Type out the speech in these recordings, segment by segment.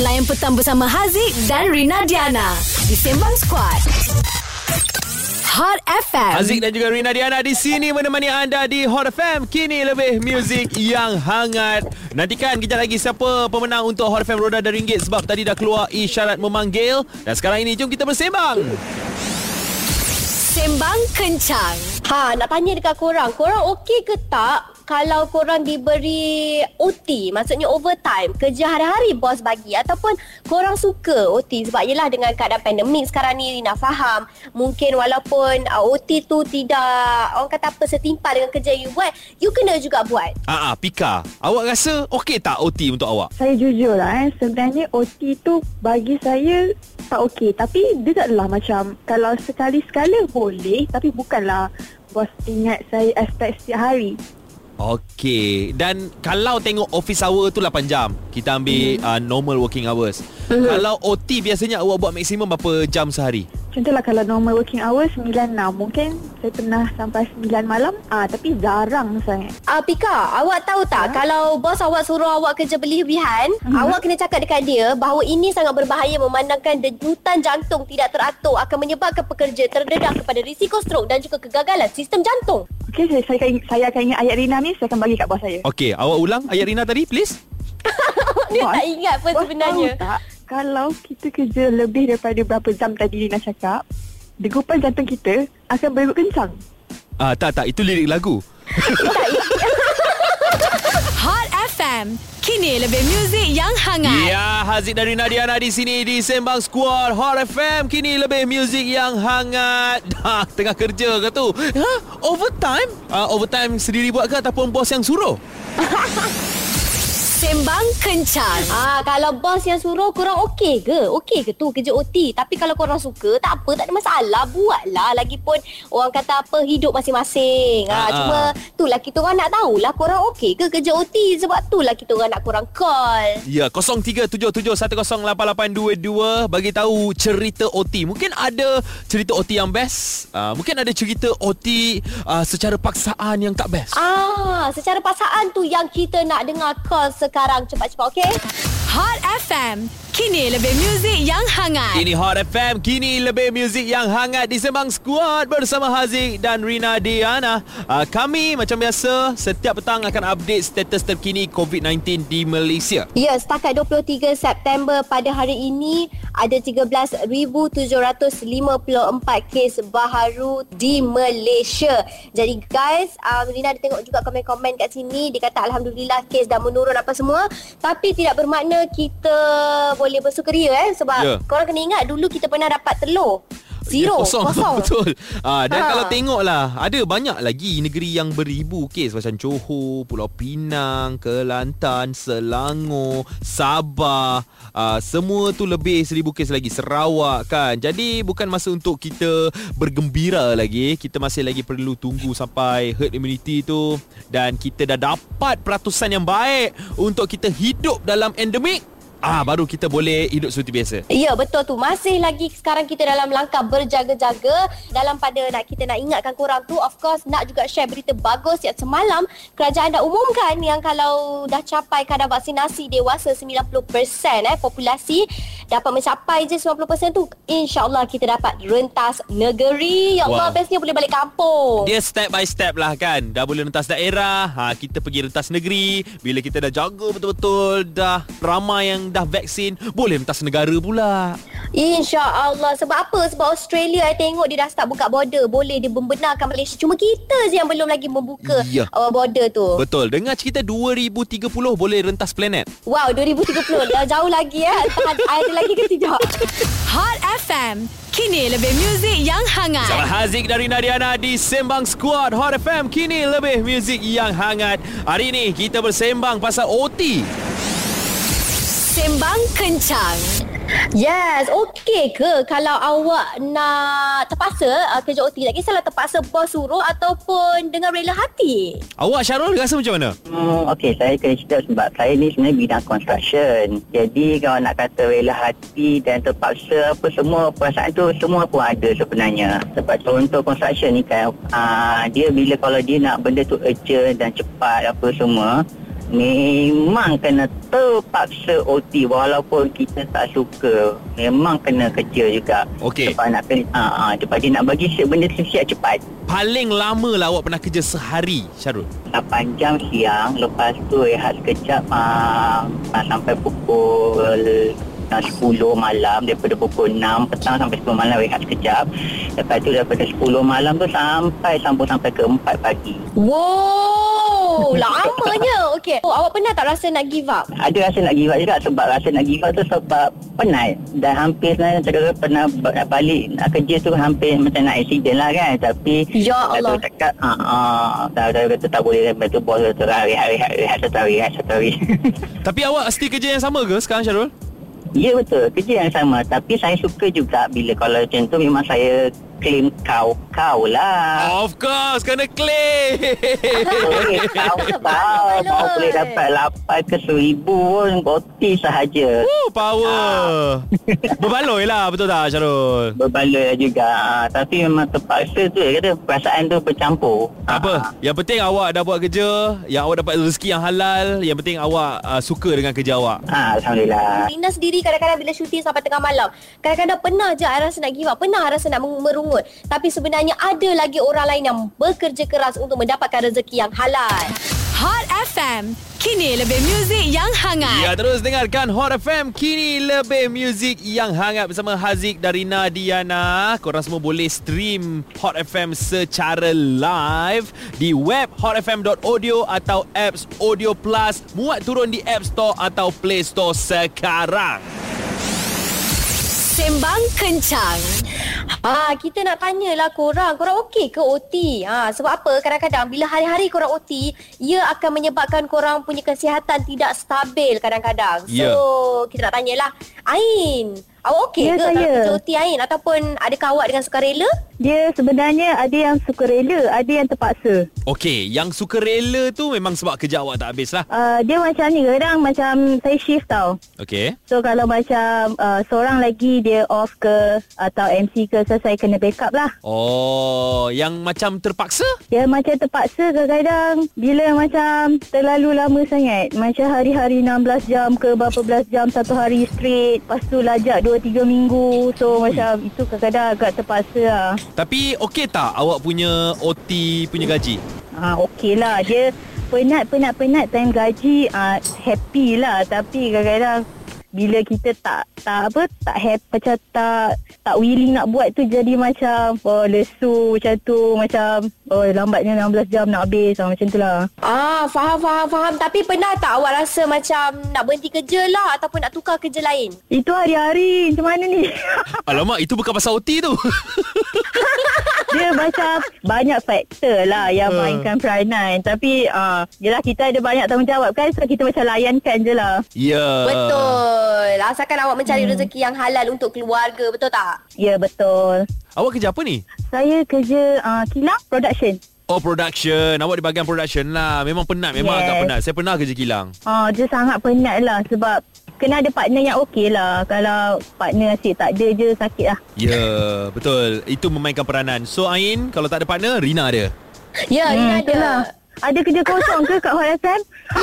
Layan petang bersama Haziq dan Rina Diana di Sembang Squad. Hot FM. Aziz dan juga Rina Diana di sini menemani anda di Hot FM. Kini lebih muzik yang hangat. Nantikan kejap lagi siapa pemenang untuk Hot FM Roda dan Ringgit sebab tadi dah keluar isyarat memanggil. Dan sekarang ini jom kita bersembang. Sembang Kencang. Ha, nak tanya dekat korang. Korang okey ke tak kalau korang diberi OT, maksudnya overtime, kerja hari-hari bos bagi ataupun korang suka OT sebab yelah dengan keadaan pandemik sekarang ni nak faham mungkin walaupun uh, OT tu tidak orang kata apa setimpal dengan kerja you buat, you kena juga buat. Ah, ah Pika. Awak rasa okey tak OT untuk awak? Saya jujur lah eh, sebenarnya OT tu bagi saya tak okey. Tapi dia taklah macam kalau sekali-sekala boleh tapi bukanlah bos ingat saya expect setiap hari. Okey. Dan kalau tengok office hour tu 8 jam, kita ambil mm. uh, normal working hours. Mm. Kalau OT biasanya awak buat maksimum berapa jam sehari? Contohlah kalau normal working hours 9-6 Mungkin saya pernah sampai 9 malam. Ah Tapi jarang sangat. Ah uh, Pika, awak tahu tak? Ha? Kalau bos awak suruh awak kerja berlebihan uh-huh. Awak kena cakap dekat dia Bahawa ini sangat berbahaya Memandangkan denyutan jantung tidak teratur Akan menyebabkan pekerja terdedah kepada risiko stroke Dan juga kegagalan sistem jantung. Okey, saya, saya, saya akan ingat ayat Rina ni. Saya akan bagi kat bos saya. Okey, awak ulang ayat Rina tadi please. Dia bos, tak ingat pun sebenarnya tahu tak kalau kita kerja lebih daripada berapa jam tadi Lina cakap, degupan jantung kita akan berdegup kencang. Ah, tak, tak. Itu lirik lagu. Hot FM. Kini lebih muzik yang hangat. Ya, Haziq dari Nadiana di sini di Sembang Squad Hot FM. Kini lebih muzik yang hangat. Dah, tengah kerja ke tu? Ha? Overtime? Uh, overtime sendiri buat ke ataupun bos yang suruh? Sembang Kencang. Ah, kalau bos yang suruh korang okey ke? Okey ke tu kerja OT? Tapi kalau korang suka, tak apa, tak ada masalah. Buatlah. Lagipun orang kata apa, hidup masing-masing. Ah, ah. Cuma itulah kita orang nak tahulah korang okey ke kerja OT. Sebab itulah kita orang nak korang call. Ya, 0377108822 bagi tahu cerita OT. Mungkin ada cerita OT yang best. Ah, mungkin ada cerita OT ah, secara paksaan yang tak best. Ah, secara paksaan tu yang kita nak dengar call sekarang. Cepat-cepat okey? Hot FM Kini lebih muzik yang hangat. Kini Hot FM Kini lebih muzik yang hangat Di Sembang Squad Bersama Haziq dan Rina Diana. Uh, Kami macam biasa Setiap petang akan update Status terkini COVID-19 di Malaysia. Ya setakat 23 September Pada hari ini Ada 13,754 kes baharu Di Malaysia. Jadi guys um, Rina ada tengok juga komen-komen kat sini. Dia kata Alhamdulillah Kes dah menurun apa semua. Tapi tidak bermakna Kita boleh bersukaria eh sebab yeah. korang kena ingat dulu kita pernah dapat telur Zero ya, kosong. kosong. Betul ha, Dan ha. kalau tengoklah Ada banyak lagi Negeri yang beribu kes Macam Johor Pulau Pinang Kelantan Selangor Sabah ha, Semua tu lebih seribu kes lagi Sarawak kan Jadi bukan masa untuk kita Bergembira lagi Kita masih lagi perlu tunggu Sampai herd immunity tu Dan kita dah dapat Peratusan yang baik Untuk kita hidup dalam endemik Ah baru kita boleh hidup seperti biasa. Ya betul tu. Masih lagi sekarang kita dalam langkah berjaga-jaga dalam pada nak kita nak ingatkan korang tu of course nak juga share berita bagus yang semalam kerajaan dah umumkan yang kalau dah capai kadar vaksinasi dewasa 90% eh populasi dapat mencapai je 90% tu insyaallah kita dapat rentas negeri. Ya Allah wow. bestnya boleh balik kampung. Dia step by step lah kan. Dah boleh rentas daerah, ha kita pergi rentas negeri. Bila kita dah jaga betul-betul dah ramai yang dah vaksin boleh rentas negara pula. InsyaAllah. Sebab apa? Sebab Australia I tengok dia dah start buka border. Boleh dia membenarkan Malaysia. Cuma kita je yang belum lagi membuka ya. uh, border tu. Betul. Dengar cerita 2030 boleh rentas planet. Wow 2030 Dah jauh lagi ya Ada lagi ke tidak? Hot FM Kini lebih muzik yang hangat. Sama Haziq dari Nadiana di Sembang Squad. Hot FM Kini lebih muzik yang hangat. Hari ini kita bersembang pasal OT Sembang Kencang Yes, okey ke kalau awak nak terpaksa uh, kerja OT tak kisahlah terpaksa bos suruh ataupun dengan rela hati. Awak Syarul rasa macam mana? Hmm, okey, saya kena cerita sebab saya ni sebenarnya bidang construction. Jadi kalau nak kata rela hati dan terpaksa apa semua perasaan tu semua pun ada sebenarnya. Sebab contoh construction ni kan uh, dia bila kalau dia nak benda tu urgent dan cepat apa semua memang kena terpaksa OT walaupun kita tak suka. Memang kena kerja juga. Okey. Sebab nak kena, ha, ha, sebab dia nak bagi siap benda siap cepat. Paling lama lah awak pernah kerja sehari, Syarul. 8 jam siang, lepas tu rehat sekejap ha, ha, sampai pukul uh, 10 malam daripada pukul 6 petang sampai 10 malam rehat sekejap lepas tu daripada 10 malam tu sampai sambung sampai ke 4 pagi Wow, lamanya. Okey. Oh, awak pernah tak rasa nak give up? ada rasa nak give up juga sebab rasa nak give up tu sebab penat dan hampir sebenarnya cakap pernah ba- balik nak kerja tu hampir macam nak accident lah kan tapi Ya Allah. Cakap ah ah tak kata tak boleh lepas tu bos kata "Ah, rehat rehat rehat satu hari rehat satu hari Tapi awak still kerja yang sama ke sekarang, Syarul? Ya betul. Kerja yang sama. Tapi saya suka juga Bila kalau macam tu Memang saya claim kau-kau lah Of course, kena claim. Boleh Baloi. Mau boleh dapat 8 ke 1000 pun Boti sahaja Woo, power. Berbaloi lah, betul tak, Syarul? Berbaloi lah juga Tapi memang terpaksa tu kata perasaan tu bercampur apa. Ah, Yang penting awak dah buat kerja, yang awak dapat rezeki yang halal, yang penting awak uh, suka dengan kerja awak. ah, Alhamdulillah Rina sendiri kadang-kadang bila syuting sampai tengah malam Kadang-kadang pernah je I rasa nak give up Pernah I rasa nak meng- merungut Tapi sebenarnya ada lagi orang lain yang bekerja keras Untuk mendapatkan rezeki yang halal Hot FM. Kini lebih muzik yang hangat. Ya, terus dengarkan Hot FM kini lebih muzik yang hangat bersama Haziq dari Nadiana. Korang semua boleh stream Hot FM secara live di web hotfm.audio atau apps Audio Plus. Muat turun di App Store atau Play Store sekarang. Sembang kencang. Ah, kita nak tanyalah korang, korang okey ke OT? Ha, sebab apa? Kadang-kadang bila hari-hari korang OT, ia akan menyebabkan korang punya kesihatan tidak stabil kadang-kadang. So, Ya. kita nak tanyalah, Ain, awak okey Ya, ke kalau saya. kerja OT Ain ataupun adakah awak dengan sukarela? Dia sebenarnya ada yang suka rela, ada yang terpaksa. Okey, yang suka rela tu memang sebab kerja awak tak habis lah. Uh, dia macam ni, kadang macam saya shift tau. Okey. So kalau macam uh, seorang lagi dia off ke atau MC ke, so saya kena backup lah. Oh, yang macam terpaksa? Dia macam terpaksa kadang-kadang bila macam terlalu lama sangat. Macam hari-hari 16 jam ke berapa belas jam satu hari straight. Lepas tu lajak 2-3 minggu. So macam itu kadang-kadang agak terpaksa lah. Tapi okey tak awak punya OT punya gaji? Ha, okey lah. Dia penat, penat, penat time gaji uh, happy lah. Tapi kadang-kadang bila kita tak tak apa tak happy macam tak tak willing nak buat tu jadi macam oh lesu macam tu macam oh lambatnya 16 jam nak habis ah, macam tu lah Ah, faham, faham, faham. Tapi pernah tak awak rasa macam nak berhenti kerja lah ataupun nak tukar kerja lain? itu hari-hari macam mana ni Alamak, itu bukan pasal OT tu. dia macam banyak faktor lah yang mainkan peranan. Tapi uh, yelah kita ada banyak tanggungjawab kan? So kita macam layankan je lah. Ya. Betul. Asalkan awak mencari rezeki yang halal untuk keluarga, betul tak? ya betul. Awak kerja apa ni? saya kerja uh, kilang production. Oh production. Awak di bahagian production lah. Memang penat. Memang Yes. agak penat. Saya pernah kerja kilang. Ah, dia sangat penat lah sebab kena ada partner yang okey lah. Kalau partner asyik tak ada je sakit lah. Ya Betul Itu memainkan peranan So Ain Kalau tak ada partner Rina ada Ya, hmm, Rina ada. itulah. Ada kerja kosong ke kat Hot FM?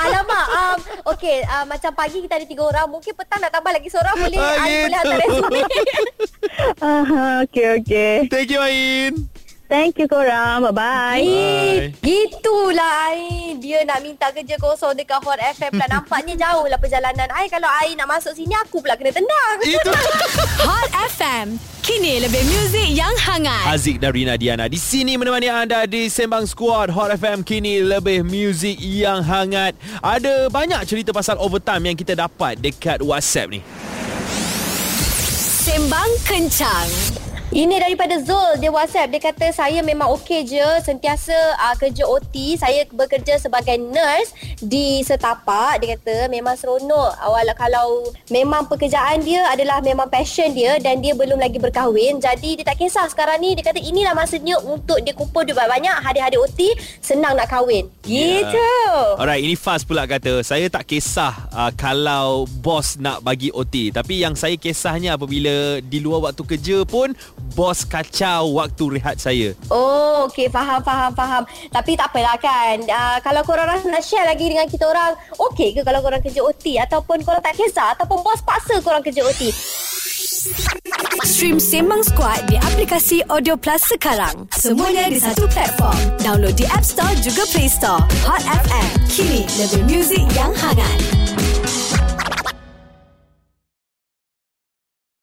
Alamak, um, okay, uh, macam pagi kita ada tiga orang. Mungkin petang nak tambah lagi seorang. Boleh, Ah, Ain boleh hantar resume. Ah, okey, okey. Thank you Ain Thank you korang. Bye-bye. Bye. Gitulah Ain. Dia nak minta kerja kosong dekat Hot FM pula. Nampaknya jauh lah perjalanan Ain. Kalau Ain nak masuk sini, aku pula kena tendang. Itu Hot FM. Kini lebih muzik yang hangat. Haziq dan Rina Diana Di sini menemani anda Di Sembang Squad Hot FM Kini lebih muzik yang hangat Ada banyak cerita pasal overtime Yang kita dapat Dekat WhatsApp ni Sembang kencang. Ini daripada Zul. Dia WhatsApp. Dia kata saya memang okey je. Sentiasa uh, kerja OT Saya bekerja sebagai nurse Di setapak. Dia kata memang seronok. Awal kalau Memang pekerjaan dia adalah Memang passion dia Dan dia belum lagi berkahwin. Jadi dia tak kisah sekarang ni. Dia kata inilah masanya Untuk dia kumpul duit banyak Hari-hari OT Senang nak kahwin. Gitu. Alright, ini Faz pula kata Saya tak kisah uh, Kalau bos nak bagi OT Tapi yang saya kisahnya Apabila Di luar waktu kerja pun bos kacau waktu rehat saya. Oh, okey. Faham, faham, faham. Tapi tak apalah kan. Uh, kalau korang rasa nak share lagi dengan kita orang, okey ke kalau korang kerja OT? Ataupun korang tak kisah? Ataupun bos paksa korang kerja OT? Stream Sembang Squad di aplikasi Audio Plus sekarang. Semuanya di satu platform. Download di App Store juga Play Store. Hot FM. Kini lebih muzik yang hangat.